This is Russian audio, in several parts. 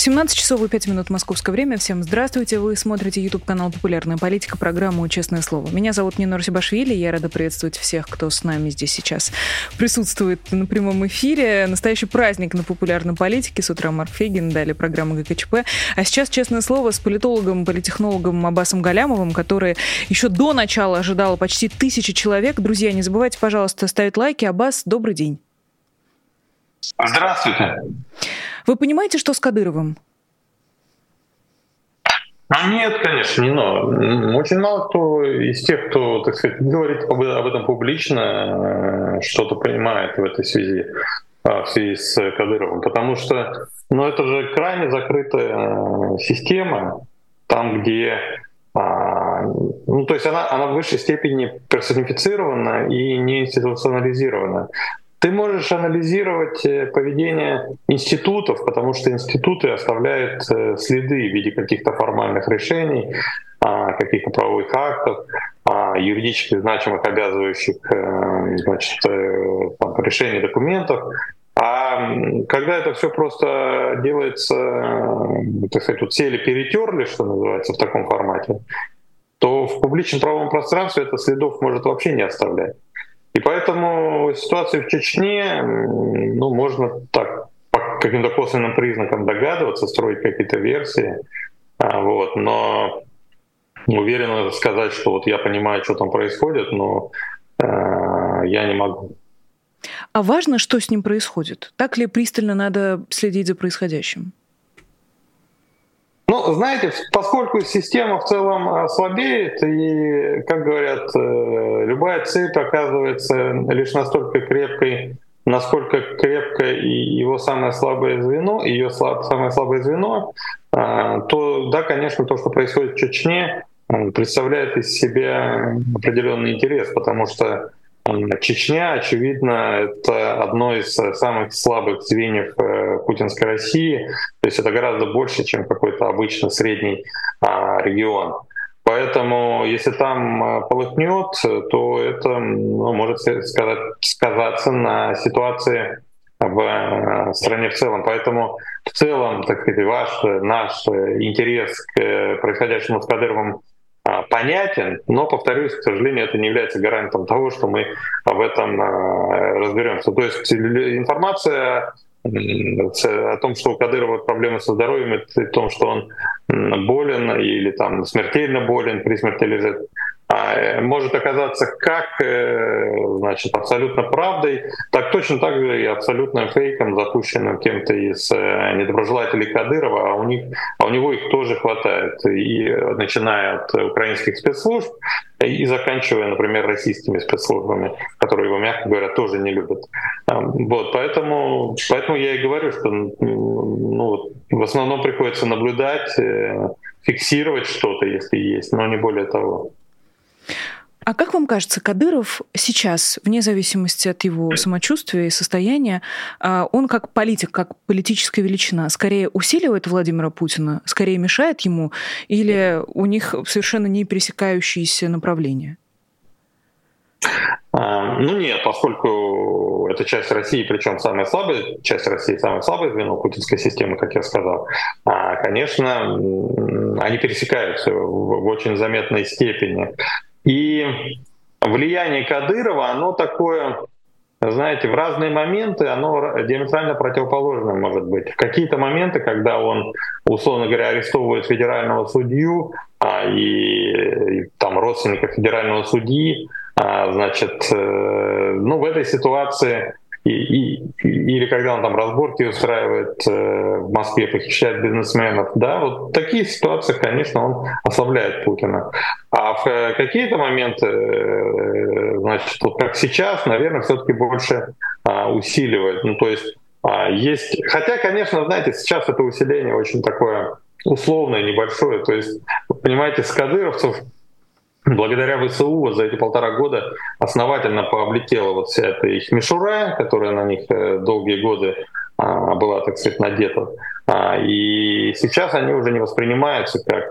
17 часов и 5 минут московское время. Всем здравствуйте. Вы смотрите YouTube канал «Популярная политика», программу «Честное слово». Меня зовут Нина Русибашвили. Я рада приветствовать всех, кто с нами здесь сейчас присутствует на прямом эфире. Настоящий праздник на популярной политике. С утра Марк Фегин, далее программа ГКЧП. А сейчас «Честное слово» с политологом, политехнологом Абасом Галямовым, который еще до начала ожидало почти тысячи человек. Друзья, не забывайте, пожалуйста, ставить лайки. Абас, добрый день. Здравствуйте. Вы понимаете, что с Кадыровым? А нет, конечно, не но. Очень мало кто из тех, кто, так сказать, говорит об, этом публично, э, что-то понимает в этой связи, а, в связи с Кадыровым. Потому что ну, это же крайне закрытая э, система, там, где а, ну, то есть она, она в высшей степени персонифицирована и не институционализирована. Ты можешь анализировать э, поведение институтов, потому что институты оставляют э, следы в виде каких-то формальных решений, а, каких-то правовых актов, а, юридически значимых, обязывающих э, значит, там, решений документов. А когда это все просто делается, так сказать, вот цели перетерли, что называется, в таком формате, то в публичном правовом пространстве это следов может вообще не оставлять. И поэтому ситуация в Чечне, ну, можно так по каким-то косвенным признакам догадываться, строить какие-то версии, а, вот, но уверенно сказать, что вот я понимаю, что там происходит, но э, я не могу. А важно, что с ним происходит? Так ли пристально надо следить за происходящим? Ну, знаете, поскольку система в целом э, слабеет, и, как говорят, э, любая цепь оказывается лишь настолько крепкой, насколько крепко и его самое слабое звено, ее слаб, самое слабое звено, э, то да, конечно, то, что происходит в Чечне, представляет из себя определенный интерес, потому что Чечня, очевидно, это одно из самых слабых звеньев э, путинской России. То есть это гораздо больше, чем какой-то обычный средний а, регион. Поэтому, если там э, полыхнет, то это ну, может сказать, сказаться на ситуации в э, стране в целом. Поэтому в целом, так сказать, ваш, наш интерес к происходящему с Кадыровым понятен, но, повторюсь, к сожалению, это не является гарантом того, что мы в этом а, разберемся. То есть информация о том, что у Кадырова проблемы со здоровьем, и о том, что он болен или там смертельно болен, при смерти лежит, а, может оказаться как э, значит, абсолютно правдой, так точно так же и абсолютным фейком, запущенным кем-то из э, недоброжелателей Кадырова, а у, них, а у него их тоже хватает, и начиная от украинских спецслужб и заканчивая, например, российскими спецслужбами, которые его, мягко говоря, тоже не любят. Вот, поэтому, поэтому я и говорю, что ну, в основном приходится наблюдать, фиксировать что-то, если есть, но не более того. А как вам кажется, Кадыров сейчас, вне зависимости от его самочувствия и состояния, а, он как политик, как политическая величина, скорее усиливает Владимира Путина, скорее мешает ему, или у них совершенно не пересекающиеся направления? А, ну нет, поскольку это часть России, причем самая слабая часть России, самое слабое звено путинской системы, как я сказал, а, конечно, они пересекаются в очень заметной степени. И влияние Кадырова, оно такое, знаете, в разные моменты оно диаметрально противоположное может быть. В какие-то моменты, когда он, условно говоря, арестовывает федерального судью а, и, и там родственников федерального судьи, а, значит, э, ну в этой ситуации и, и, или когда он там разборки устраивает э, в Москве, похищает бизнесменов, да, вот в таких ситуациях, конечно, он ослабляет Путина. А в э, какие-то моменты, э, значит, вот как сейчас, наверное, все-таки больше а, усиливает. Ну, то есть а, есть, хотя, конечно, знаете, сейчас это усиление очень такое условное, небольшое. То есть, понимаете, с кадыровцев благодаря ВСУ за эти полтора года основательно пооблетела вот вся эта их мишура, которая на них э, долгие годы а, была, так сказать, надета. А, и сейчас они уже не воспринимаются как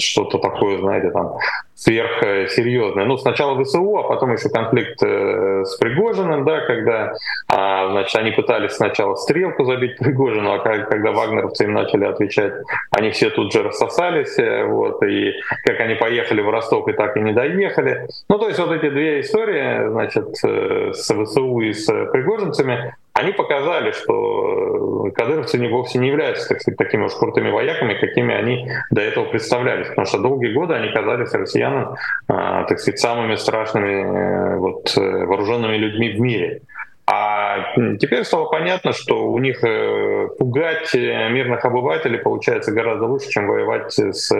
что-то такое, знаете, там сверхсерьезное. Ну, сначала ВСУ, а потом еще конфликт э, с Пригожиным, да, когда, а, значит, они пытались сначала стрелку забить Пригожину, а когда вагнеровцы им начали отвечать, они все тут же рассосались, э, вот, и как они поехали в Ростов и так и не доехали. Ну, то есть вот эти две истории, значит, э, с ВСУ и с пригожинцами, они показали, что э, кадыровцы не вовсе не являются так сказать, такими уж крутыми вояками, какими они до этого представлялись. Потому что долгие годы они казались россиянам, а, так сказать, самыми страшными э, вот, э, вооруженными людьми в мире. А теперь стало понятно, что у них пугать мирных обывателей получается гораздо лучше, чем воевать с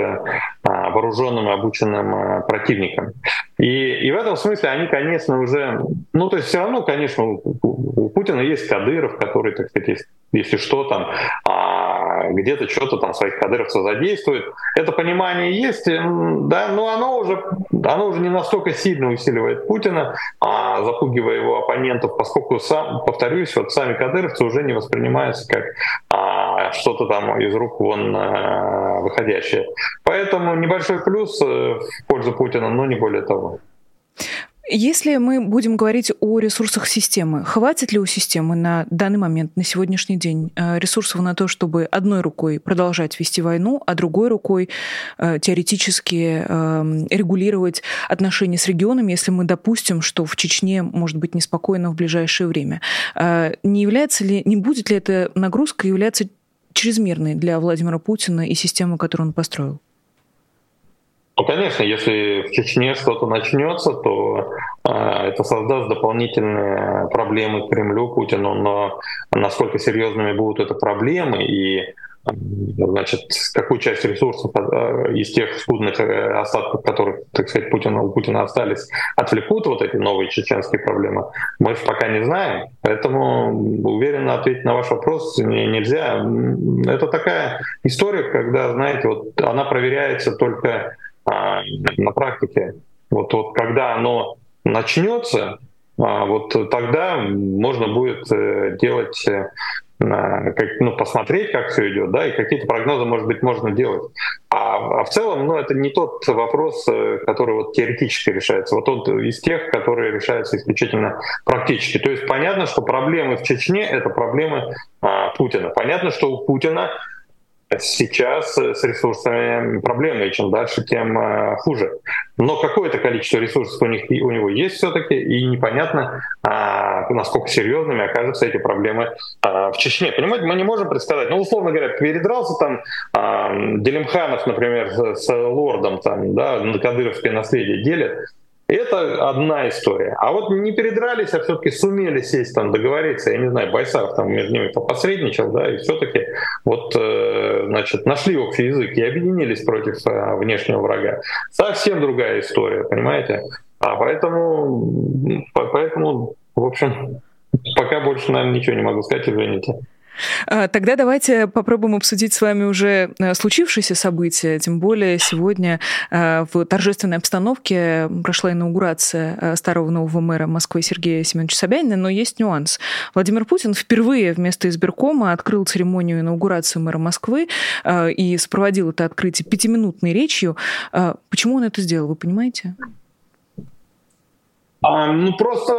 вооруженным и обученным противником. И, и в этом смысле они, конечно, уже, ну то есть все равно, конечно, у Путина есть Кадыров, который, так сказать, есть, если что, там а, где-то что-то там своих кадыровцев задействует. Это понимание есть, да, но оно уже, оно уже не настолько сильно усиливает Путина, а, запугивая его оппонентов, поскольку, сам, повторюсь, вот сами кадыровцы уже не воспринимаются как а, что-то там из рук вон а, выходящее. Поэтому небольшой плюс э, в пользу Путина, но не более того. Если мы будем говорить о ресурсах системы, хватит ли у системы на данный момент, на сегодняшний день, э, ресурсов на то, чтобы одной рукой продолжать вести войну, а другой рукой э, теоретически регулировать отношения с регионами, если мы допустим, что в Чечне может быть неспокойно в ближайшее время? Э, не является ли, не будет ли эта нагрузка являться чрезмерной для Владимира Путина и системы, которую он построил? Ну, конечно, если в Чечне что-то начнется, то э, это создаст дополнительные проблемы Кремлю, Путину, но насколько серьезными будут это проблемы и значит, какую часть ресурсов э, из тех скудных э, остатков, которые, так сказать, Путина, у Путина остались, отвлекут вот эти новые чеченские проблемы, мы пока не знаем. Поэтому уверенно ответить на ваш вопрос нельзя. Это такая история, когда, знаете, вот она проверяется только а, на практике. Вот, вот когда оно начнется, а, вот тогда можно будет э, делать как, ну, посмотреть, как все идет, да, и какие-то прогнозы, может быть, можно делать. А, а в целом, ну, это не тот вопрос, э, который вот теоретически решается. Вот он из тех, которые решаются исключительно практически. То есть понятно, что проблемы в Чечне — это проблемы а, Путина. Понятно, что у Путина сейчас э, с ресурсами проблемы, и чем дальше, тем э, хуже. Но какое-то количество ресурсов у, них, у него есть все-таки, и непонятно, а, насколько серьезными окажутся эти проблемы а, в Чечне. Понимаете, мы не можем представить, ну, условно говоря, передрался там а, Делимханов, например, с, с лордом, там, да, на кадыровское наследие делит, это одна история. А вот не передрались, а все-таки сумели сесть там, договориться, я не знаю, Байсаров там между ними посредничал, да, и все-таки вот, э, значит, нашли общий язык и объединились против э, внешнего врага. Совсем другая история, понимаете? А поэтому, поэтому, в общем, пока больше, наверное, ничего не могу сказать, извините. А, тогда давайте попробуем обсудить с вами уже э, случившиеся события. Тем более сегодня э, в торжественной обстановке прошла инаугурация э, старого нового мэра Москвы Сергея Семеновича Собянина, но есть нюанс. Владимир Путин впервые вместо избиркома открыл церемонию инаугурации мэра Москвы и сопроводил это открытие пятиминутной речью. Почему он это сделал, вы понимаете? А, ну просто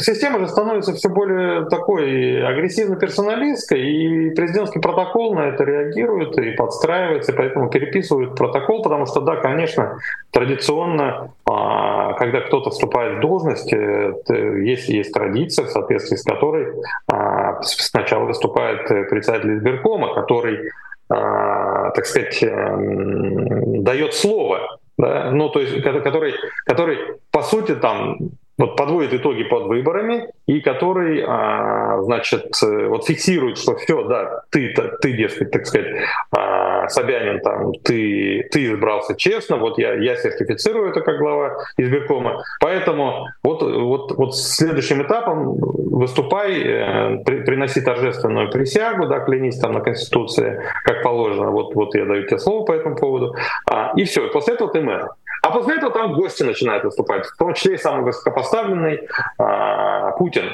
система же становится все более такой агрессивно-персоналистской, и президентский протокол на это реагирует и подстраивается, и поэтому переписывают протокол, потому что, да, конечно, традиционно, а, когда кто-то вступает в должность, есть, есть традиция, в соответствии с которой а, сначала выступает председатель избиркома, который так сказать, дает слово да, ну, то есть, который, который, по сути, там, вот подводит итоги под выборами и который, а, значит, э, вот фиксирует, что все, да, ты, ты, дескать, так сказать, а, Собянин, там, ты, ты избрался честно, вот я, я сертифицирую это как глава избиркома, поэтому вот, вот, вот следующим этапом выступай, э, при, приноси торжественную присягу, да, клянись там на Конституции, как положено, вот, вот я даю тебе слово по этому поводу, а, и все, после этого ты мэр. А после этого там гости начинают выступать, в том числе и самый высокопоставленный а, Путин.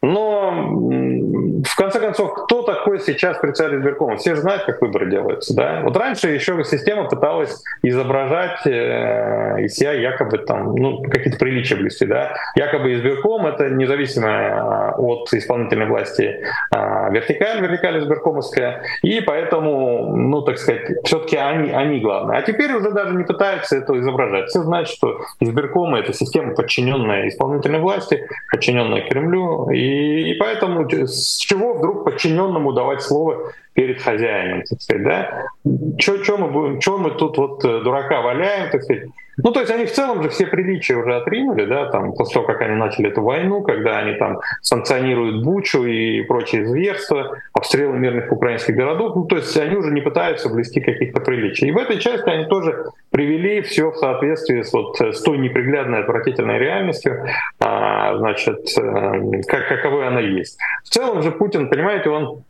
Но в конце концов, кто такой сейчас председатель избиркома? Все же знают, как выборы делаются, да? Вот раньше еще система пыталась изображать э, из себя якобы там, ну, какие-то приличия блюсти, да? Якобы избирком — это независимая а, от исполнительной власти а, вертикаль, вертикаль избиркомовская, и поэтому, ну, так сказать, все-таки они, они главные. А теперь уже даже не пытаются это изображать. Все знают, что избиркомы — это система, подчиненная исполнительной власти, подчиненная Кремлю, и, и поэтому с чего вдруг подчиненному давать слово перед хозяином, так сказать, да? Что мы, будем, чё мы тут вот э, дурака валяем, так сказать? Ну, то есть они в целом же все приличия уже отринули, да, там, после того, как они начали эту войну, когда они там санкционируют Бучу и прочие зверства, обстрелы мирных украинских городов, ну, то есть они уже не пытаются блести каких-то приличий. И в этой части они тоже привели все в соответствии с, вот, с той неприглядной, отвратительной реальностью, а, значит, э, как, каковой она есть. В целом же Путин, понимаете, он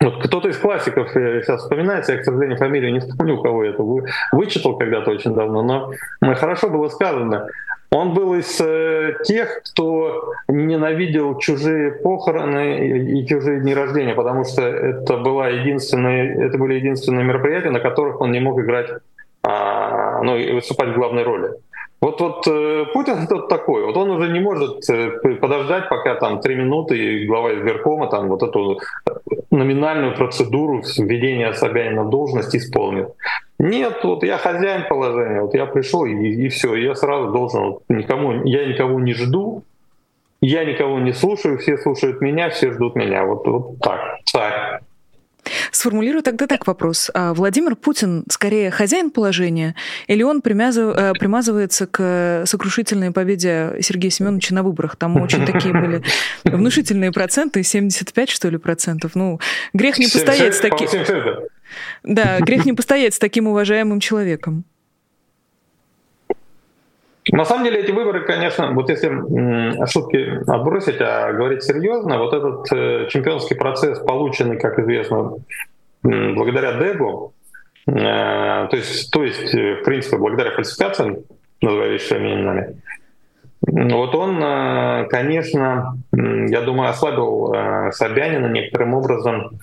вот кто-то из классиков сейчас вспоминается, я, к сожалению, фамилию не вспомню, у кого это вычитал когда-то очень давно, но хорошо было сказано. Он был из э, тех, кто ненавидел чужие похороны и, чужие дни рождения, потому что это, была единственная, это были единственные мероприятия, на которых он не мог играть, а, ну, и выступать в главной роли. Вот, вот э, Путин тот такой, вот он уже не может э, подождать, пока там три минуты и глава избиркома там вот эту номинальную процедуру введения Собянина в должность исполнит. Нет, вот я хозяин положения, вот я пришел и, и все, я сразу должен, вот никому, я никого не жду, я никого не слушаю, все слушают меня, все ждут меня, вот, вот так, царь. Сформулирую тогда так вопрос. А Владимир Путин скорее хозяин положения или он примязыв... Э, примазывается к сокрушительной победе Сергея Семеновича на выборах? Там очень такие были внушительные проценты, 75, что ли, процентов. Ну, грех не постоять с таким... Да, грех не постоять с таким уважаемым человеком. На самом деле эти выборы, конечно, вот если шутки отбросить, а говорить серьезно, вот этот э, чемпионский процесс, полученный, как известно, благодаря Дегу, э, то есть, то есть, э, в принципе, благодаря фальсификациям, называя вещи своими именами, вот он, конечно, я думаю, ослабил Собянина некоторым образом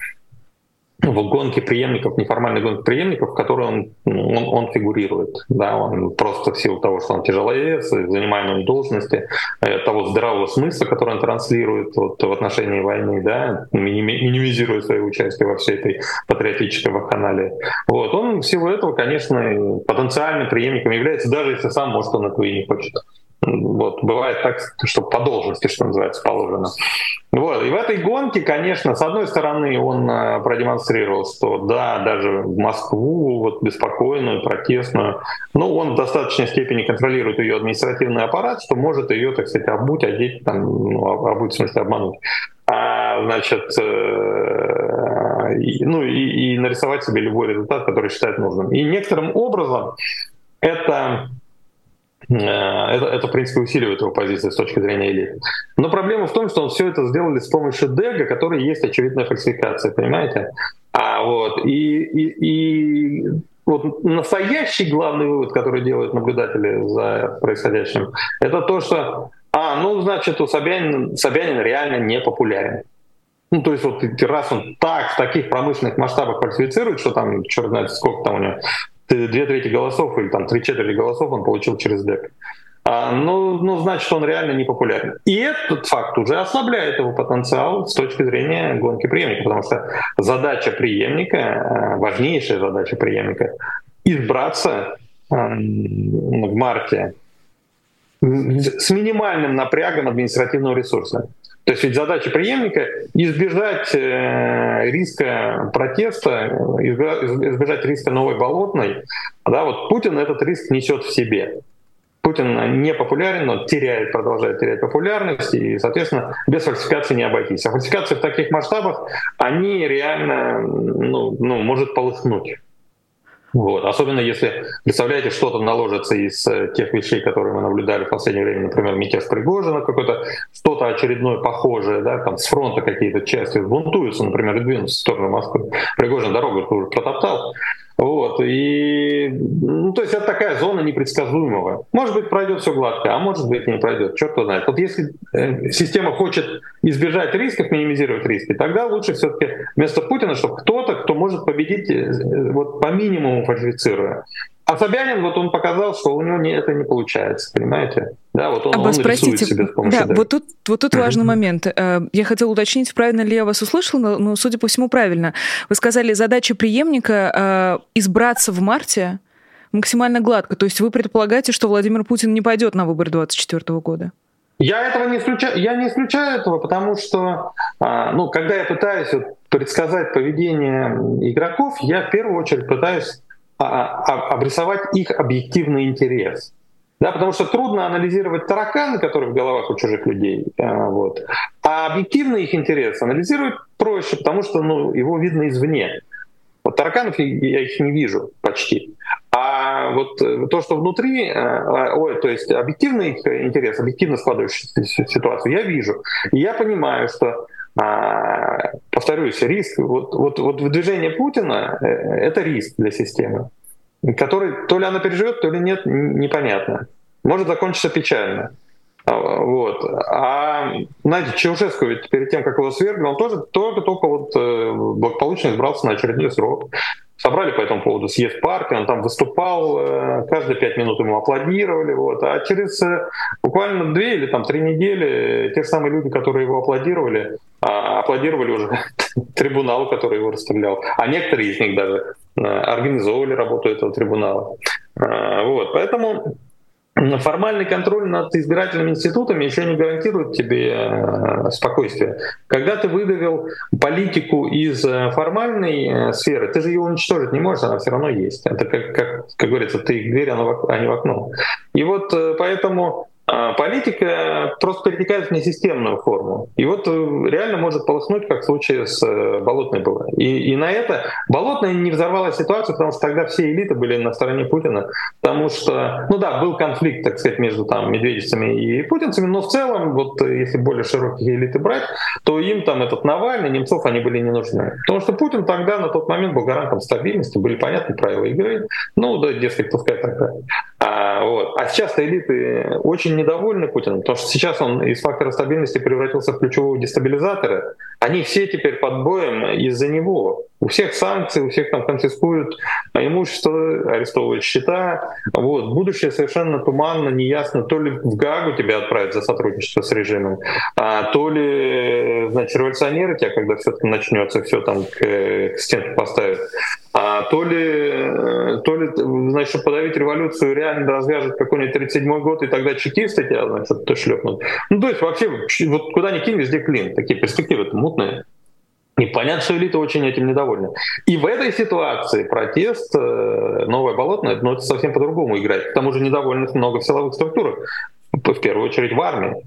в гонке преемников, неформальной гонке преемников, в которой он, он, он фигурирует. Да, он просто в силу того, что он тяжеловес, занимаемой должности, э, того здравого смысла, который он транслирует вот, в отношении войны, да, минимизируя свое участие во всей этой патриотической вакханалии. Вот, он в этого, конечно, потенциальным преемником является, даже если сам, может, он этого и не хочет. Вот, бывает так, что по должности, что называется, положено. Вот. И в этой гонке, конечно, с одной стороны, он э, продемонстрировал, что да, даже в Москву, вот беспокойную, протестную, ну, он в достаточной степени контролирует ее административный аппарат, что может ее, так сказать, обуть, одеть, там, ну, обуть, в смысле, обмануть. А, значит, э, ну и, и нарисовать себе любой результат, который считает нужным. И некоторым образом это это, это, в принципе, усиливает его позицию с точки зрения элиты. Но проблема в том, что он все это сделали с помощью Дега, который есть очевидная фальсификация, понимаете? А вот, и, и, и вот настоящий главный вывод, который делают наблюдатели за происходящим, это то, что, а, ну, значит, у Собянина, Собянин реально не популярен. Ну, то есть вот раз он так, в таких промышленных масштабах фальсифицирует, что там, черт знает, сколько там у него, две трети голосов или там три четверти голосов он получил через ДЭК. А, ну, ну, значит, он реально не популярен. И этот факт уже ослабляет его потенциал с точки зрения гонки преемника, потому что задача преемника, э, важнейшая задача преемника, избраться в марте с минимальным напрягом административного ресурса. То есть ведь задача преемника избежать э, риска протеста, избежать риска новой болотной. Да, вот Путин этот риск несет в себе. Путин не популярен, но теряет, продолжает терять популярность, и, соответственно, без фальсификации не обойтись. А фальсификации в таких масштабах, они реально, ну, ну может полыхнуть. Вот. Особенно если, представляете, что-то наложится из э, тех вещей, которые мы наблюдали в последнее время, например, мятеж Пригожина какой-то, что-то очередное похожее, да, там с фронта какие-то части бунтуются, например, и двинутся в сторону Москвы. Пригожин дорогу уже протоптал. Вот, и, ну, то есть это такая зона непредсказуемого. Может быть, пройдет все гладко, а может быть, не пройдет, черт его знает. Вот если э, система хочет избежать рисков, минимизировать риски, тогда лучше все-таки вместо Путина, чтобы кто-то, кто может победить э, вот по минимуму фальсифицируя. А Собянин, вот он показал, что у него не, это не получается, понимаете? Да, вот он, Аббас, он простите, себе с помощью да, вот тут, вот тут важный момент. Э, я хотела уточнить, правильно ли я вас услышала, но, ну, судя по всему, правильно. Вы сказали, задача преемника э, избраться в марте максимально гладко. То есть вы предполагаете, что Владимир Путин не пойдет на выборы 2024 года? Я этого не исключаю, я не исключаю этого, потому что, а, ну, когда я пытаюсь предсказать поведение игроков, я в первую очередь пытаюсь а, а, обрисовать их объективный интерес. Да, потому что трудно анализировать тараканы, которые в головах у чужих людей. А, вот. А объективный их интерес анализировать проще, потому что ну, его видно извне. Вот тараканов я их не вижу почти. А вот э, то, что внутри, э, ой, то есть объективный интерес, объективно складывающуюся ситуацию, я вижу. И я понимаю, что а, повторюсь, риск, вот, вот, вот движение Путина э, — это риск для системы, который то ли она переживет, то ли нет, непонятно. Может закончиться печально. А, вот. А, знаете, Чаушеску ведь перед тем, как его свергли, он тоже только-только вот э, благополучно избрался на очередной срок. Собрали по этому поводу съезд партии, он там выступал, э, каждые пять минут ему аплодировали. Вот. А через буквально две или там три недели те же самые люди, которые его аплодировали, аплодировали уже трибуналу, который его расстрелял. А некоторые из них даже организовывали работу этого трибунала. Вот. Поэтому формальный контроль над избирательными институтами еще не гарантирует тебе э, спокойствие. Когда ты выдавил политику из э, формальной э, сферы, ты же ее уничтожить не можешь, она все равно есть. Это как, как, как говорится, ты их дверь, а не в окно. И вот поэтому а политика просто перетекает в несистемную форму. И вот э, реально может полыхнуть, как в случае с э, Болотной было. И, и на это Болотная не взорвала ситуацию, потому что тогда все элиты были на стороне Путина. Потому что, ну да, был конфликт, так сказать, между там медведицами и путинцами, но в целом, вот э, если более широкие элиты брать, то им там этот Навальный, Немцов, они были не нужны. Потому что Путин тогда на тот момент был гарантом стабильности, были понятны правила игры. Ну да, дескать, пускай тогда. А, вот. а сейчас элиты очень недовольны Путиным, потому что сейчас он из фактора стабильности превратился в ключевого дестабилизатора. Они все теперь под боем из-за него. У всех санкции, у всех там конфискуют имущество, арестовывают счета. Вот. Будущее совершенно туманно, неясно. То ли в Гагу тебя отправят за сотрудничество с режимом, а то ли значит, революционеры тебя, когда все-таки начнется, все там к, к стенке поставят. А то ли, то ли, значит, подавить революцию, реально развяжут какой-нибудь 37-й год, и тогда чекисты тебя, значит, то шлепнут. Ну, то есть вообще, вот куда ни кинь, везде клин. Такие перспективы-то мутные. И понятно, что элита очень этим недовольна. И в этой ситуации протест, э, новая болотная, но ну, это совсем по-другому играть. К тому же недовольных много в силовых структурах, в первую очередь в армии.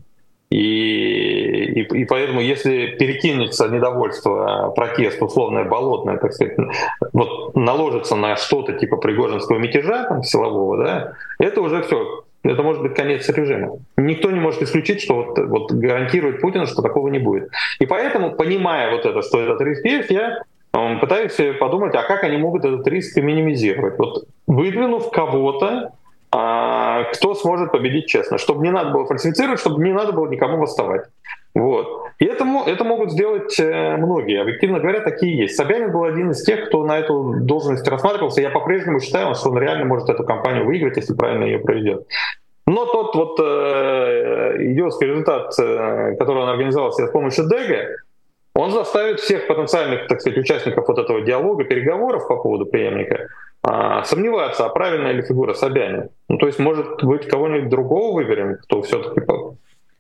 И, и, и поэтому, если перекинется недовольство, протест, условное болотное, так сказать, вот наложится на что-то типа Пригожинского мятежа там, силового, да, это уже все, это может быть конец режима. Никто не может исключить, что вот, вот гарантирует Путин, что такого не будет. И поэтому, понимая вот это, что этот риск есть, я пытаюсь подумать, а как они могут этот риск минимизировать. Вот выдвинув кого-то, а, кто сможет победить честно, чтобы не надо было фальсифицировать, чтобы не надо было никому восставать. Вот. И это, это могут сделать э, многие. Объективно говоря, такие есть. Собянин был один из тех, кто на эту должность рассматривался. Я по-прежнему считаю, что он реально может эту кампанию выиграть, если правильно ее проведет. Но тот вот э, идиотский результат, э, который он организовал с помощью ДЭГа, он заставит всех потенциальных, так сказать, участников вот этого диалога, переговоров по поводу преемника а, сомневаться, а правильная ли фигура Собянин. Ну, то есть, может быть, кого-нибудь другого выберем, кто все-таки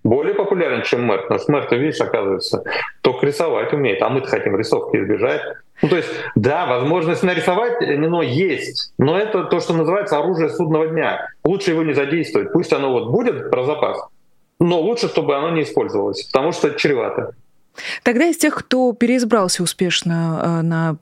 более популярен, чем мэр. Потому что мэр-то, видишь, оказывается, только рисовать умеет, а мы-то хотим рисовки избежать. Ну, то есть, да, возможность нарисовать но есть, но это то, что называется оружие судного дня. Лучше его не задействовать. Пусть оно вот будет про запас, но лучше, чтобы оно не использовалось, потому что чревато. Тогда из тех, кто переизбрался успешно э, на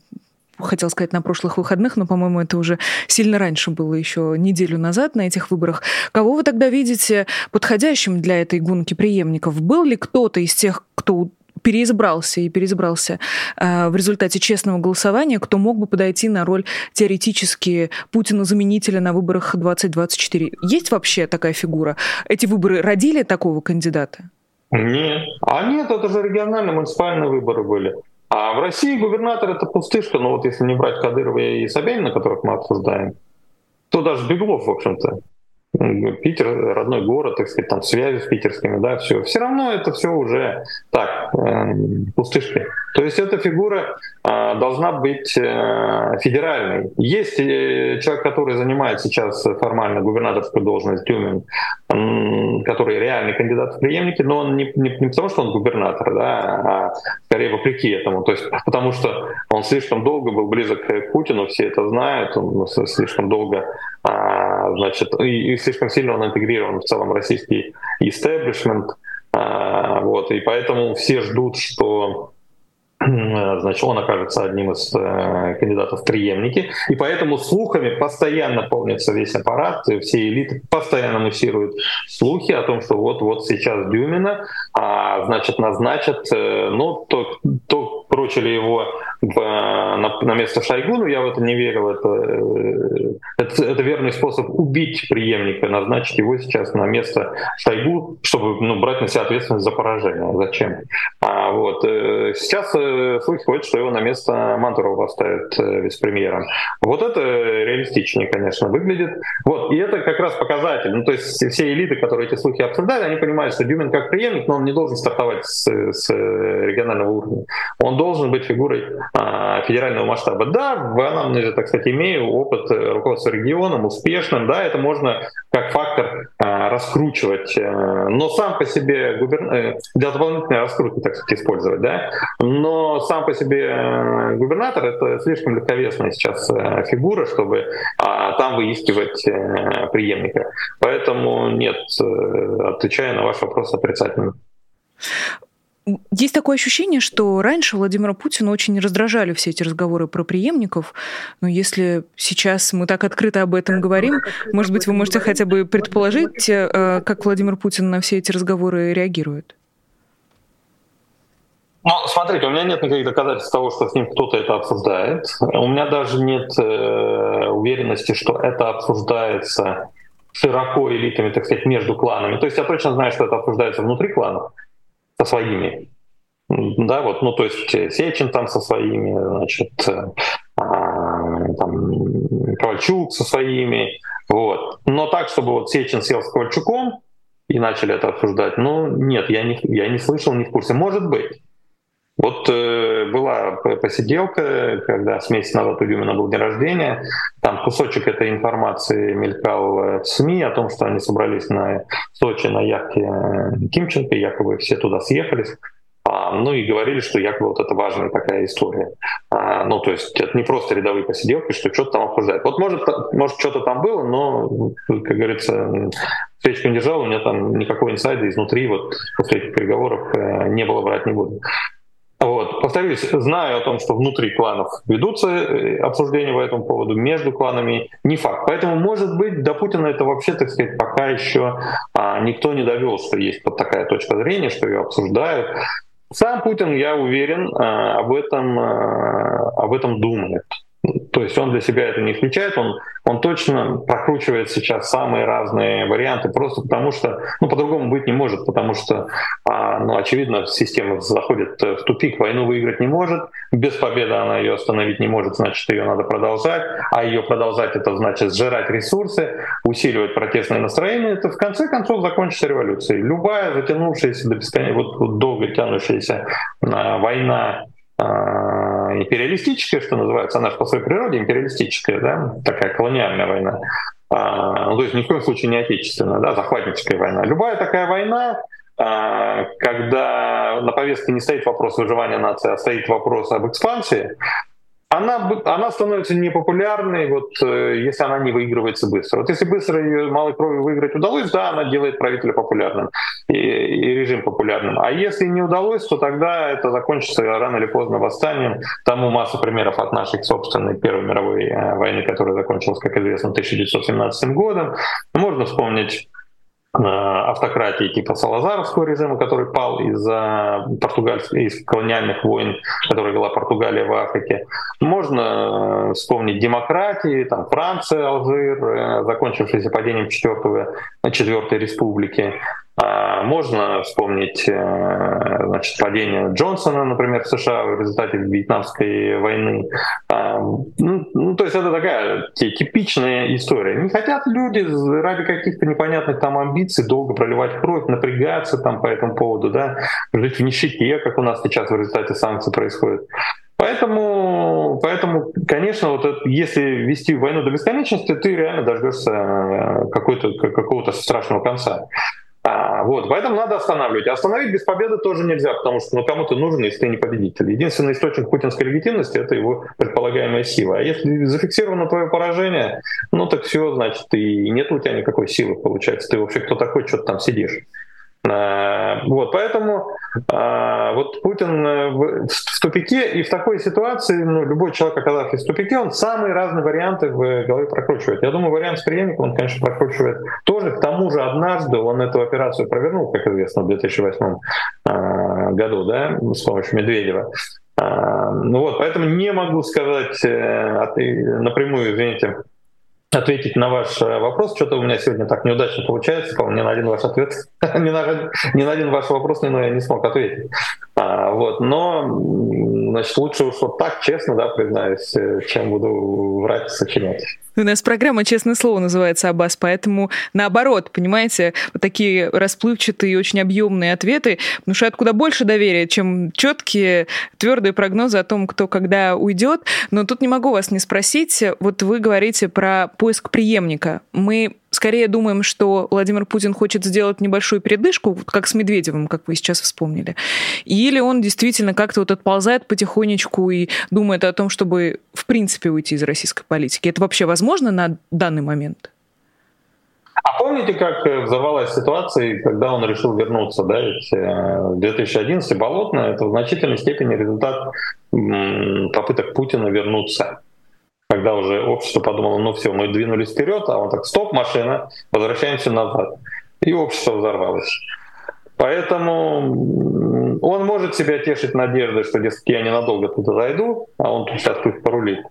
хотел сказать на прошлых выходных, но, по-моему, это уже сильно раньше было, еще неделю назад на этих выборах. Кого вы тогда видите подходящим для этой гонки преемников? Был ли кто-то из тех, кто переизбрался и переизбрался э, в результате честного голосования, кто мог бы подойти на роль теоретически Путина-заменителя на выборах 2024? Есть вообще такая фигура? Эти выборы родили такого кандидата? Нет. А нет, это же региональные муниципальные выборы были. А в России губернатор это пустышка, ну вот если не брать Кадырова и Собянина, которых мы обсуждаем, то даже Беглов, в общем-то. Питер, родной город, так сказать, там связи с питерскими, да, все. Все равно это все уже так, э, пустышки. То есть эта фигура э, должна быть э, федеральной. Есть э, человек, который занимает сейчас формально губернаторскую должность Тюмень, э, который реальный кандидат в преемники, но он не, не, не потому, что он губернатор, да, а скорее вопреки этому. То есть потому что он слишком долго был близок к Путину, все это знают, он слишком долго а, значит, и, и слишком сильно он интегрирован в целом российский истеблишмент, а, вот, и поэтому все ждут, что значит, он окажется одним из э, кандидатов в преемники. И поэтому слухами постоянно полнится весь аппарат, все элиты постоянно муссируют слухи о том, что вот-вот сейчас Дюмина, а, значит, назначат, э, ну, то, то прочили его на, на место Шойгу, но я в это не верил. Это, э, это, это верный способ убить преемника, назначить его сейчас на место Шойгу, чтобы ну, брать на себя ответственность за поражение. Зачем? А, вот. Э, сейчас э, слухи ходят, что его на место Мантурова поставят вице-премьером. Вот это реалистичнее, конечно, выглядит. Вот. И это как раз показатель. Ну, то есть все элиты, которые эти слухи обсуждали, они понимают, что Дюмин как преемник, но он не должен стартовать с, с регионального уровня. Он должен быть фигурой федерального масштаба. Да, в анамнезе, так сказать, имею опыт руководства регионом, успешным, да, это можно как фактор а, раскручивать, э, но сам по себе губернатор, э, для дополнительной раскрутки, так сказать, использовать, да, но сам по себе э, губернатор это слишком легковесная сейчас фигура, чтобы а, там выискивать преемника. Поэтому нет, отвечая на ваш вопрос отрицательно. Есть такое ощущение, что раньше Владимира Путина очень раздражали все эти разговоры про преемников. Но если сейчас мы так открыто об этом говорим, может быть, вы можете хотя бы предположить, э, как Владимир Путин на все эти разговоры реагирует? Ну, смотрите, у меня нет никаких доказательств того, что с ним кто-то это обсуждает. У меня даже нет э, уверенности, что это обсуждается широко элитами, так сказать, между кланами. То есть я точно знаю, что это обсуждается внутри кланов со своими. Да, вот, ну, то есть э, Сечин там со своими, значит, э, а, там, Ковальчук со своими, вот. Но так, чтобы вот Сечин сел с Ковальчуком и начали это обсуждать, ну, нет, я не, я не слышал, не в курсе. Может быть. Вот э, была посиделка, когда с месяца назад у Дюмина был день рождения, там кусочек этой информации мелькал э, в СМИ о том, что они собрались на Сочи на яхте э, Кимченко, якобы все туда съехались. А, ну и говорили, что якобы вот это важная такая история. А, ну, то есть это не просто рядовые посиделки, что что-то там обсуждают. Вот может, может что-то там было, но, как говорится, свечку не держал, у меня там никакого инсайда изнутри вот после этих переговоров э, не было, брать не буду. Вот. Повторюсь, знаю о том, что внутри кланов ведутся э, обсуждения по этому поводу, между кланами не факт. Поэтому, может быть, до Путина это вообще, так сказать, пока еще а, никто не довел, что есть вот такая точка зрения, что ее обсуждают. Сам Путин, я уверен, а, об этом, а, об этом думает. То есть он для себя это не исключает, он, он точно прокручивает сейчас самые разные варианты, просто потому что, ну, по-другому быть не может, потому что, ну, очевидно, система заходит в тупик, войну выиграть не может, без победы она ее остановить не может, значит, ее надо продолжать, а ее продолжать это значит сжирать ресурсы, усиливать протестное настроение, это в конце концов закончится революцией. Любая затянувшаяся до бесконечности, вот, вот долго тянущаяся а, война а, империалистическая, что называется, она же по своей природе империалистическая, да, такая колониальная война. А, ну, то есть ни в коем случае не отечественная, да, захватническая война. Любая такая война, когда на повестке не стоит вопрос выживания нации, а стоит вопрос об экспансии, она, она становится непопулярной, вот, э, если она не выигрывается быстро. Вот если быстро ее малой кровью выиграть удалось, да, она делает правителя популярным и, и режим популярным. А если не удалось, то тогда это закончится рано или поздно восстанием. Тому масса примеров от нашей собственной Первой мировой э, войны, которая закончилась, как известно, 1917 годом. Можно вспомнить автократии типа Салазаровского режима, который пал из-за португальских, из колониальных войн, которые вела Португалия в Африке. Можно вспомнить демократии, там Франция, Алжир, закончившийся падением четвертого, четвертой республики. А, можно вспомнить э, значит, падение Джонсона, например, в США в результате Вьетнамской войны. А, ну, ну, то есть это такая типичная история. Не хотят люди ради каких-то непонятных там амбиций долго проливать кровь, напрягаться там по этому поводу, да, жить в нищете, как у нас сейчас в результате санкций происходит. Поэтому, поэтому, конечно, вот это, если вести войну до бесконечности, ты реально дождешься э, какого-то страшного конца. А, вот, поэтому надо останавливать. Остановить без победы тоже нельзя, потому что ну, кому ты нужен, если ты не победитель. Единственный источник путинской легитимности — это его предполагаемая сила. А если зафиксировано твое поражение, ну так все, значит, и нет у тебя никакой силы, получается. Ты вообще кто такой, что ты там сидишь. А, вот, поэтому а, вот Путин э, в тупике, и в такой ситуации ну, любой человек, оказавшись в тупике, он самые разные варианты в голове прокручивает. Я думаю, вариант с преемником он, конечно, прокручивает тоже. К тому же однажды он эту операцию провернул, как известно, в 2008 а, году, да, с помощью Медведева. Ну вот, поэтому не могу сказать э, напрямую, извините, ответить на ваш э, вопрос. Что-то у меня сегодня так неудачно получается, по-моему, ни на один ваш ответ, ни, на, ни на один ваш вопрос но я не смог ответить. А, вот, но, значит, лучше уж вот так, честно, да, признаюсь, э, чем буду врать, сочинять. У нас программа «Честное слово» называется, Аббас, поэтому наоборот, понимаете, вот такие расплывчатые и очень объемные ответы внушают куда больше доверия, чем четкие, твердые прогнозы о том, кто когда уйдет. Но тут не могу вас не спросить, вот вы говорите про поиск преемника. Мы скорее думаем, что Владимир Путин хочет сделать небольшую передышку, как с Медведевым, как вы сейчас вспомнили, или он действительно как-то вот отползает потихонечку и думает о том, чтобы в принципе уйти из российской политики. Это вообще возможно на данный момент? А помните, как э, взорвалась ситуация, когда он решил вернуться? Да? Ведь 2011 э, Болотное — это в значительной степени результат попыток Путина вернуться когда уже общество подумало, ну все, мы двинулись вперед, а он так, стоп, машина, возвращаемся назад. И общество взорвалось. Поэтому он может себя тешить надеждой, что, дескать, я ненадолго туда зайду, а он тут сейчас тут порулит.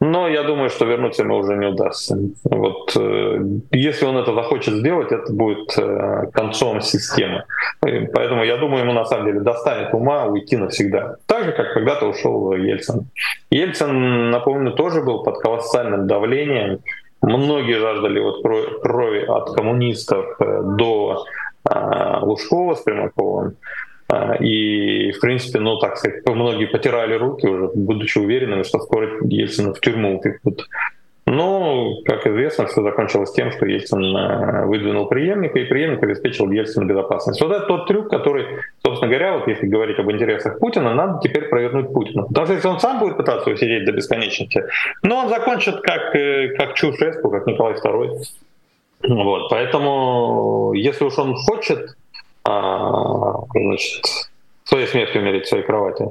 Но я думаю, что вернуться ему уже не удастся. Вот, э, если он это захочет сделать, это будет э, концом системы. Поэтому я думаю, ему на самом деле достанет ума уйти навсегда. Так же, как когда-то ушел Ельцин. Ельцин, напомню, тоже был под колоссальным давлением. Многие жаждали вот крови от коммунистов э, до Лужкова с Примаковым. А, и, в принципе, ну, так сказать, многие потирали руки уже, будучи уверенными, что скоро Ельцина в тюрьму упекут. Но, как известно, все закончилось тем, что Ельцин э, выдвинул преемника, и преемник обеспечил Ельцину безопасность. Вот это тот трюк, который, собственно говоря, вот если говорить об интересах Путина, надо теперь провернуть Путина. Потому что если он сам будет пытаться усидеть до бесконечности, но он закончит как, э, как Чушеску, как Николай II. Вот, поэтому, если уж он хочет значит, своей смертью умереть в своей кровати,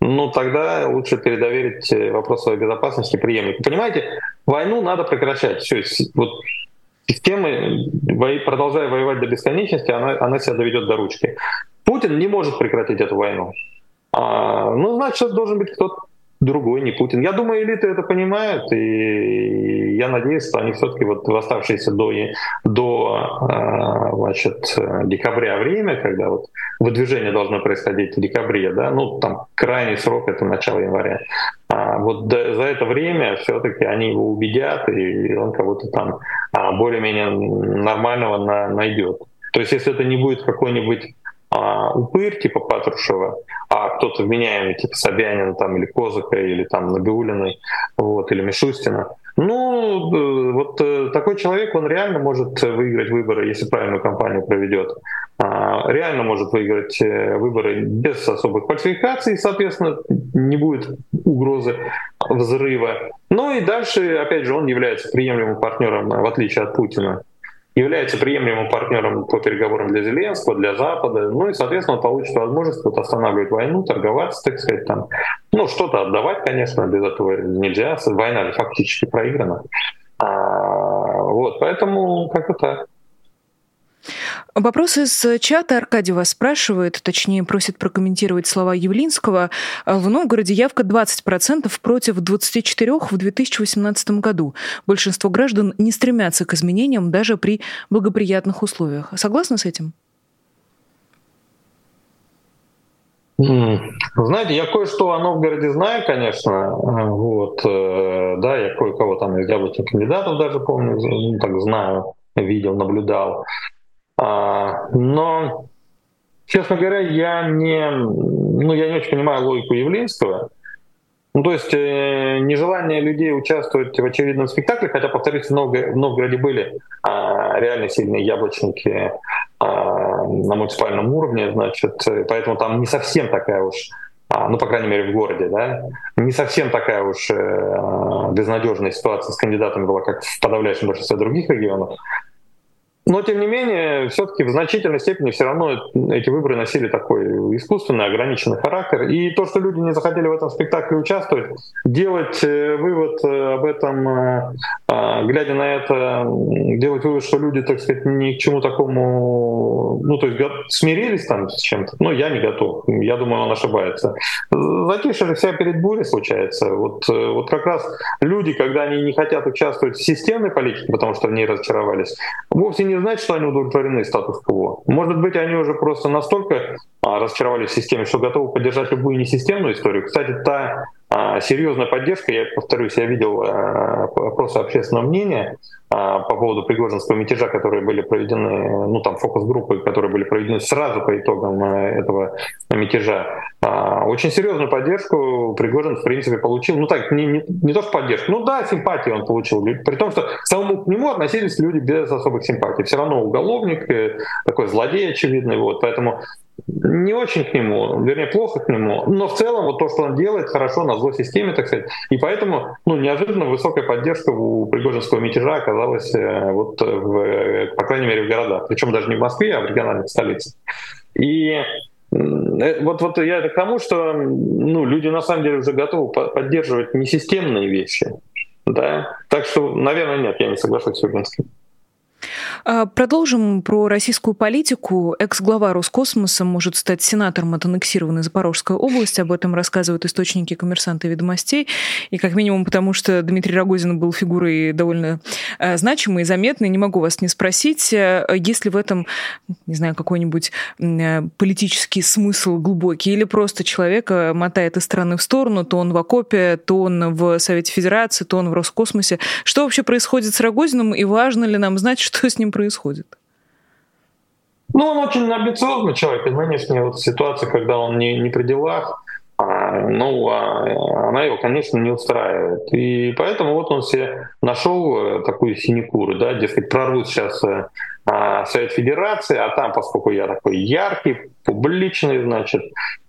ну тогда лучше передоверить э, вопрос своей безопасности преемнику. Понимаете, войну надо прекращать. Все, вот система, продолжая воевать до бесконечности, она, она себя доведет до ручки. Путин не может прекратить эту войну. А, ну, значит, должен быть кто-то другой, не Путин. Я думаю, элиты это понимают, и я надеюсь, что они все-таки вот в оставшееся до, до а, значит, декабря время, когда вот выдвижение должно происходить в декабре, да, ну там крайний срок это начало января. А вот за это время все-таки они его убедят, и он кого-то там а, более-менее нормального на, найдет. То есть если это не будет какой-нибудь а, упырь типа Патрушева, а кто-то вменяемый типа Собянина там, или Козыка, или там Набиулиной, вот, или Мишустина, ну, э, вот э, такой человек, он реально может выиграть выборы, если правильную кампанию проведет. А, реально может выиграть э, выборы без особых фальсификаций, соответственно, не будет угрозы взрыва. Ну и дальше, опять же, он является приемлемым партнером, в отличие от Путина является приемлемым партнером по переговорам для Зеленского, для Запада, ну и, соответственно, получит возможность вот останавливать войну, торговаться, так сказать, там, ну, что-то отдавать, конечно, без этого нельзя, война фактически проиграна. А, вот, поэтому как-то так. Вопрос из чата. Аркадий вас спрашивает, точнее просит прокомментировать слова Явлинского. В Новгороде явка 20% против 24% в 2018 году. Большинство граждан не стремятся к изменениям даже при благоприятных условиях. Согласны с этим? Знаете, я кое-что о Новгороде знаю, конечно. Вот, э, да, я кое-кого там из яблочных кандидатов даже помню, ну, так знаю, видел, наблюдал. А, но, честно говоря, я не, ну, я не очень понимаю логику Явлинского. Ну, то есть э, нежелание людей участвовать в очередном спектакле, хотя, повторюсь, в, Новгороде, в Новгороде были а, реально сильные яблочники а, на муниципальном уровне, значит, поэтому там не совсем такая уж а, ну, по крайней мере, в городе, да, не совсем такая уж э, безнадежная ситуация с кандидатами была, как в подавляющем большинстве других регионов. Но, тем не менее, все-таки в значительной степени все равно эти выборы носили такой искусственный, ограниченный характер. И то, что люди не захотели в этом спектакле участвовать, делать э, вывод э, об этом, э, а, глядя на это, делать вывод, что люди, так сказать, ни к чему такому, ну, то есть смирились там с чем-то, ну, я не готов. Я думаю, он ошибается. Затишье же вся перед бурей случается. Вот, вот как раз люди, когда они не хотят участвовать в системной политике, потому что в ней разочаровались, вовсе не не значит, что они удовлетворены статус-кво. Может быть, они уже просто настолько а, разочаровались в системе, что готовы поддержать любую несистемную историю. Кстати, та серьезная поддержка, я повторюсь, я видел а, опросы общественного мнения а, по поводу Пригожинского мятежа, которые были проведены, ну там фокус-группы, которые были проведены сразу по итогам этого мятежа. Очень серьезную поддержку Пригожин, в принципе, получил. Ну так, не, не, не то что поддержку, ну да, симпатии он получил. При том, что к самому к нему относились люди без особых симпатий. Все равно уголовник, э, такой злодей очевидный. Вот, поэтому не очень к нему, вернее, плохо к нему, но в целом вот то, что он делает, хорошо на зло системе, так сказать. И поэтому ну, неожиданно высокая поддержка у Пригожинского мятежа оказалась э, вот в, по крайней мере, в городах. Причем даже не в Москве, а в региональных столицах. И э, вот, вот я это к тому, что ну, люди на самом деле уже готовы поддерживать несистемные вещи. Да? Так что, наверное, нет, я не соглашусь с Юргенским. А, продолжим про российскую политику. Экс-глава Роскосмоса может стать сенатором от аннексированной Запорожской области. Об этом рассказывают источники коммерсанта и ведомостей. И как минимум потому, что Дмитрий Рогозин был фигурой довольно а, значимой и заметной. Не могу вас не спросить, а, есть ли в этом, не знаю, какой-нибудь политический смысл глубокий, или просто человека мотает из страны в сторону, то он в окопе, то он в Совете Федерации, то он в Роскосмосе. Что вообще происходит с Рогозиным, и важно ли нам знать, что с ним происходит? Ну, он очень амбициозный человек, и нынешняя вот ситуация, когда он не, не при делах, а, ну, а, она его, конечно, не устраивает. И поэтому вот он себе нашел э, такую синекуру, да, дескать, прорвут сейчас э, а, Совет Федерации, а там, поскольку я такой яркий, публичный, значит,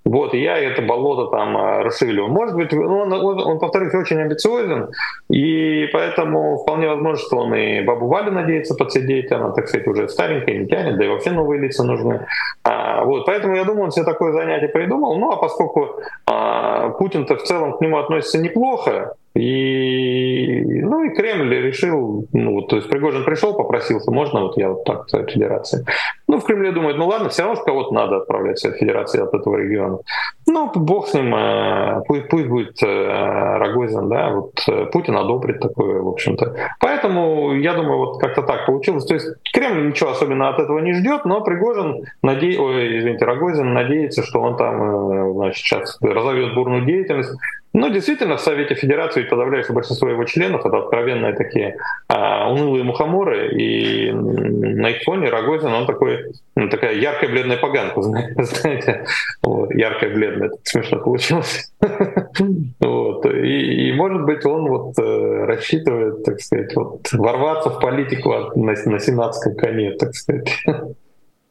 вот, я это болото там а, расшевелю. Может быть, ну, он, он, он, повторюсь, очень амбициозен, и поэтому вполне возможно, что он и бабу Валю надеется подсидеть, она, так сказать, уже старенькая, не тянет, да и вообще новые лица нужны. А, вот, поэтому я думаю, он себе такое занятие придумал. Ну, а поскольку а, Путин-то в целом к нему относится неплохо, и, ну и Кремль решил, ну то есть Пригожин пришел, попросился, можно вот я вот так Федерации. Ну, в Кремле думают, ну ладно, все равно кого-то надо отправлять в Федерации от этого региона. Ну, бог с ним, э, пусть, пусть будет э, Рогозин, да, вот э, Путин одобрит такое, в общем-то. Поэтому, я думаю, вот как-то так получилось. То есть Кремль ничего особенно от этого не ждет, но Пригожин, наде... Ой, извините, Рогозин надеется, что он там, значит, сейчас разовьет бурную деятельность, ну, действительно, в Совете Федерации подавляющее большинство его членов это откровенные такие а, унылые мухоморы, и на их фоне Рогозин, он такой, ну, такая яркая бледная поганка, знаете, вот, яркая бледная, это смешно получилось. вот, и, и, может быть, он вот э, рассчитывает, так сказать, вот, ворваться в политику на, на сенатском коне, так сказать.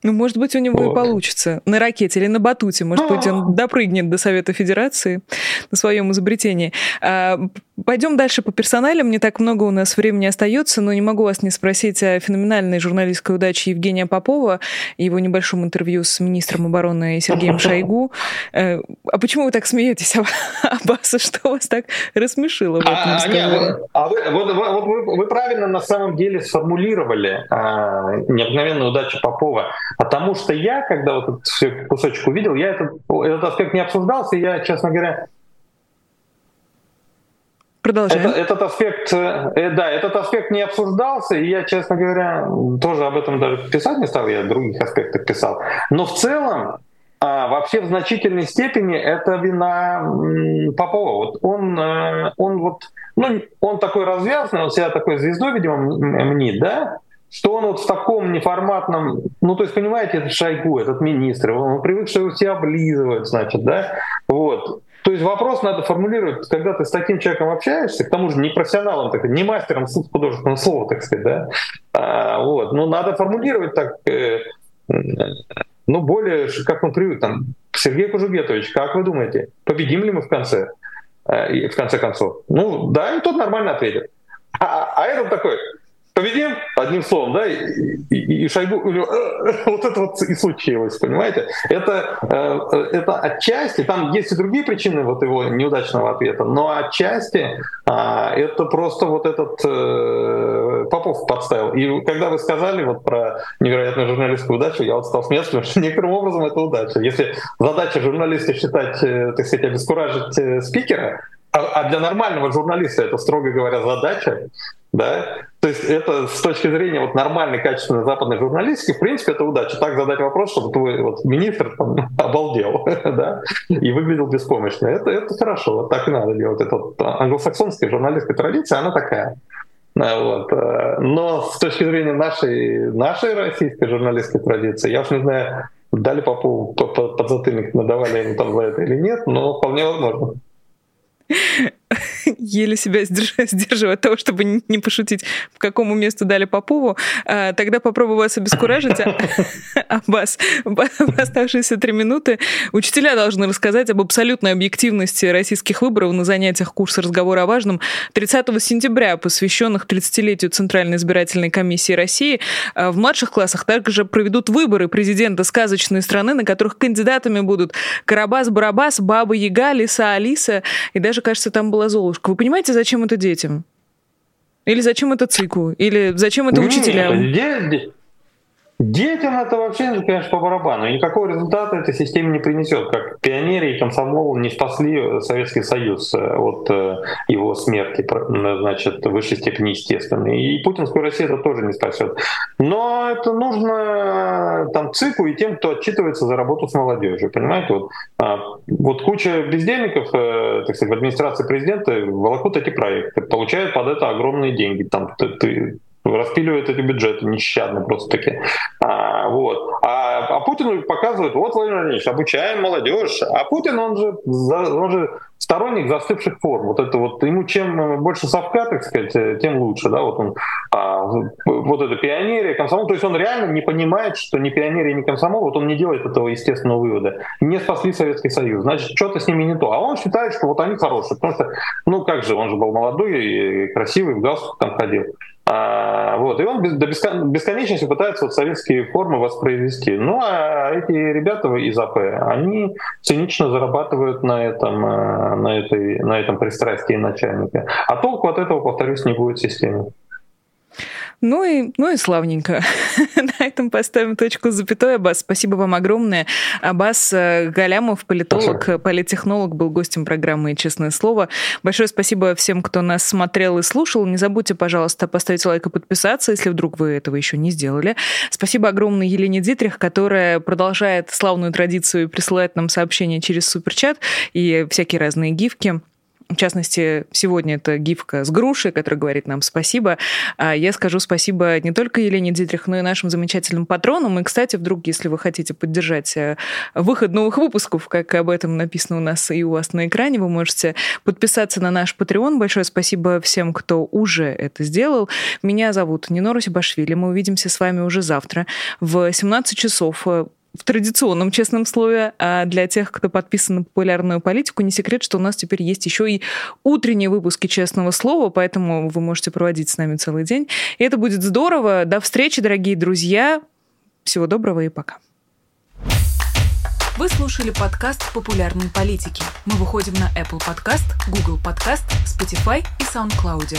Ну, может быть, у него вот. и получится. На ракете или на батуте. Может быть, он допрыгнет до Совета Федерации на своем изобретении. А, Пойдем дальше по персоналям. Не так много у нас времени остается, но не могу вас не спросить о феноменальной журналистской удаче Евгения Попова и его небольшом интервью с министром обороны Сергеем Шойгу. Э, а почему вы так смеетесь, Аббаса? Что вас так рассмешило в этом а, разговоре? А вы, вот, вот вы, вы правильно на самом деле сформулировали а, необыкновенную удачу Попова. Потому что я, когда вот этот кусочек увидел, я этот, этот аспект не обсуждался, я, честно говоря, Продолжаем. Это, этот аспект, э, да, этот аспект не обсуждался, и я, честно говоря, тоже об этом даже писать не стал, я о других аспектах писал. Но в целом, а, вообще в значительной степени это вина Попова. Вот он, э, он вот, ну, он такой развязанный, он себя такой звездой, видимо, мнит, да, что он вот в таком неформатном, ну, то есть, понимаете, это Шойгу, этот министр, он привык, что его все облизывают, значит, да, вот. Есть вопрос надо формулировать, когда ты с таким человеком общаешься, к тому же не профессионалом, так, не мастером художественного слова, так сказать, да, а, вот, ну надо формулировать так, э, ну более, как он привык, там, Сергей Кужугетович, как вы думаете, победим ли мы в конце, э, в конце концов? Ну да, и тот нормально ответит. А, а этот такой, победим, одним словом, да, и, и, и Шойгу, вот это вот и случилось, понимаете? Это, э, это отчасти, там есть и другие причины вот его неудачного ответа, но отчасти а, это просто вот этот э, Попов подставил. И когда вы сказали вот про невероятную журналистскую удачу, я вот стал смеяться, потому что некоторым образом это удача. Если задача журналиста считать, э, так сказать, обескуражить спикера, а, а для нормального журналиста это, строго говоря, задача, да, то есть это с точки зрения вот нормальной, качественной западной журналистики, в принципе, это удача. Так задать вопрос, чтобы твой вот, министр там, обалдел да, и выглядел беспомощно. Это, это хорошо, вот так и надо делать. Это вот англосаксонская журналистская традиция, она такая. Вот. Э, но с точки зрения нашей, нашей российской журналистской традиции, я уж не знаю, дали Попу подзатыльник, надавали ему там за это или нет, но вполне возможно. еле себя сдерживаю от того, чтобы не пошутить, в какому месту дали Попову. А, тогда попробую вас обескуражить. А вас в оставшиеся три минуты учителя должны рассказать об абсолютной объективности российских выборов на занятиях курса разговора о важном 30 сентября, посвященных 30-летию Центральной избирательной комиссии России. А, в младших классах также проведут выборы президента сказочной страны, на которых кандидатами будут Карабас-Барабас, Баба Яга, Лиса Алиса, и даже, кажется, там была Золушка бабушка, вы понимаете, зачем это детям? Или зачем это цику? Или зачем это учителям? Нет, Детям это вообще, конечно, по барабану. И никакого результата этой системе не принесет. Как пионеры и комсомол не спасли Советский Союз э, от э, его смерти, значит, в высшей степени естественной. И путинскую Россию это тоже не спасет. Но это нужно там ЦИКу и тем, кто отчитывается за работу с молодежью. Понимаете, вот, а, вот куча бездельников, э, так сказать, в администрации президента волокут эти проекты, получают под это огромные деньги. Там, распиливает эти бюджеты нещадно просто-таки. А, вот. А, а Путин показывает, вот, Владимир Владимирович, обучаем молодежь. А Путин, он же, он же сторонник застывших форм. Вот это вот ему чем больше совка, так сказать, тем лучше, да, вот он, а, вот это пионерия, комсомол, то есть он реально не понимает, что ни пионерия, ни комсомол, вот он не делает этого естественного вывода. Не спасли Советский Союз, значит, что-то с ними не то. А он считает, что вот они хорошие, потому что, ну как же, он же был молодой и красивый, в галстук там ходил. А, вот, и он до бесконечности пытается вот советские формы воспроизвести. Ну а эти ребята из АП, они цинично зарабатывают на этом, э, на, этой, на этом пристрастии начальника. А толку от этого, повторюсь, не будет в системе. Ну и, ну и славненько. На этом поставим точку с запятой. Аббас, спасибо вам огромное. Аббас э, Галямов, политолог, спасибо. политтехнолог, был гостем программы «Честное слово». Большое спасибо всем, кто нас смотрел и слушал. Не забудьте, пожалуйста, поставить лайк и подписаться, если вдруг вы этого еще не сделали. Спасибо огромное Елене Дитрих, которая продолжает славную традицию присылать нам сообщения через суперчат и всякие разные гифки. В частности, сегодня это гифка с грушей, которая говорит нам спасибо. А я скажу спасибо не только Елене Дитрих, но и нашим замечательным патронам. И, кстати, вдруг, если вы хотите поддержать э, выход новых выпусков, как об этом написано у нас и у вас на экране, вы можете подписаться на наш Patreon. Большое спасибо всем, кто уже это сделал. Меня зовут Нинора Сибашвили. Мы увидимся с вами уже завтра в 17 часов в традиционном честном слове, а для тех, кто подписан на популярную политику, не секрет, что у нас теперь есть еще и утренние выпуски честного слова, поэтому вы можете проводить с нами целый день. И это будет здорово. До встречи, дорогие друзья. Всего доброго и пока. Вы слушали подкаст «Популярные политики». Мы выходим на Apple Podcast, Google Podcast, Spotify и SoundCloud.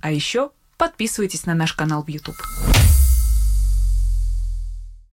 А еще подписывайтесь на наш канал в YouTube.